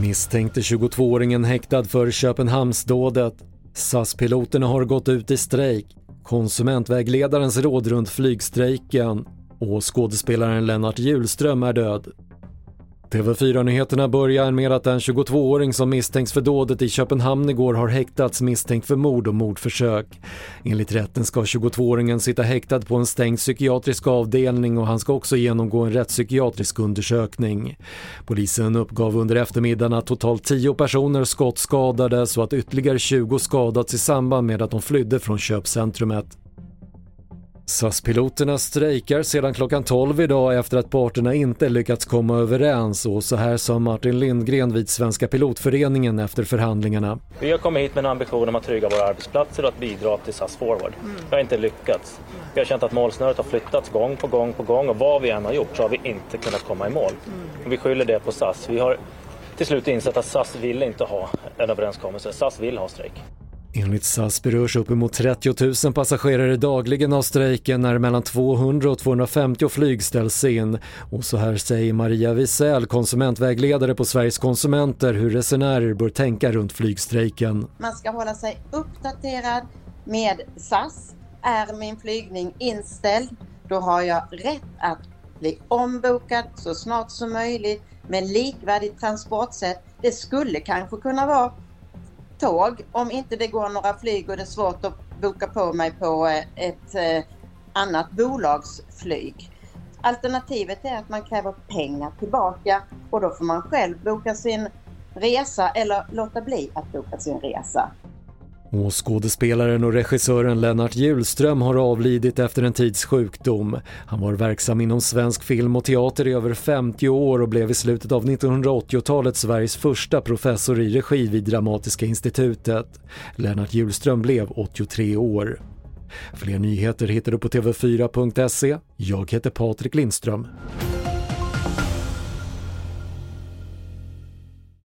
Misstänkte 22-åringen häktad för Köpenhamnsdådet. SAS-piloterna har gått ut i strejk. Konsumentvägledarens råd runt flygstrejken och skådespelaren Lennart Hjulström är död. TV4-nyheterna börjar med att en 22-åring som misstänks för dådet i Köpenhamn igår har häktats misstänkt för mord och mordförsök. Enligt rätten ska 22-åringen sitta häktad på en stängd psykiatrisk avdelning och han ska också genomgå en rättspsykiatrisk undersökning. Polisen uppgav under eftermiddagen att totalt 10 personer skottskadades och att ytterligare 20 skadats i samband med att de flydde från köpcentrumet. SAS-piloterna strejkar sedan klockan 12 idag efter att parterna inte lyckats komma överens och så här sa Martin Lindgren vid Svenska pilotföreningen efter förhandlingarna. Vi har kommit hit med en ambition om att trygga våra arbetsplatser och att bidra till SAS Forward. Vi har inte lyckats. Vi har känt att målsnöret har flyttats gång på gång på gång och vad vi än har gjort så har vi inte kunnat komma i mål. Och Vi skyller det på SAS. Vi har till slut insett att SAS vill inte ha en överenskommelse. SAS vill ha strejk. Enligt SAS berörs uppemot 30 000 passagerare dagligen av strejken när mellan 200 och 250 flyg ställs in. Och så här säger Maria Wisell, konsumentvägledare på Sveriges Konsumenter, hur resenärer bör tänka runt flygstrejken. Man ska hålla sig uppdaterad med SAS. Är min flygning inställd, då har jag rätt att bli ombokad så snart som möjligt med likvärdigt transportsätt. Det skulle kanske kunna vara tåg. Om inte det går några flyg och det är svårt att boka på mig på eh, ett eh, annat bolagsflyg. Alternativet är att man kräver pengar tillbaka och då får man själv boka sin resa eller låta bli att boka sin resa. Och skådespelaren och regissören Lennart Hjulström har avlidit efter en tids sjukdom. Han var verksam inom svensk film och teater i över 50 år och blev i slutet av 1980-talet Sveriges första professor i regi vid Dramatiska institutet. Lennart Hjulström blev 83 år. Fler nyheter hittar du på tv4.se. Jag heter Patrik Lindström.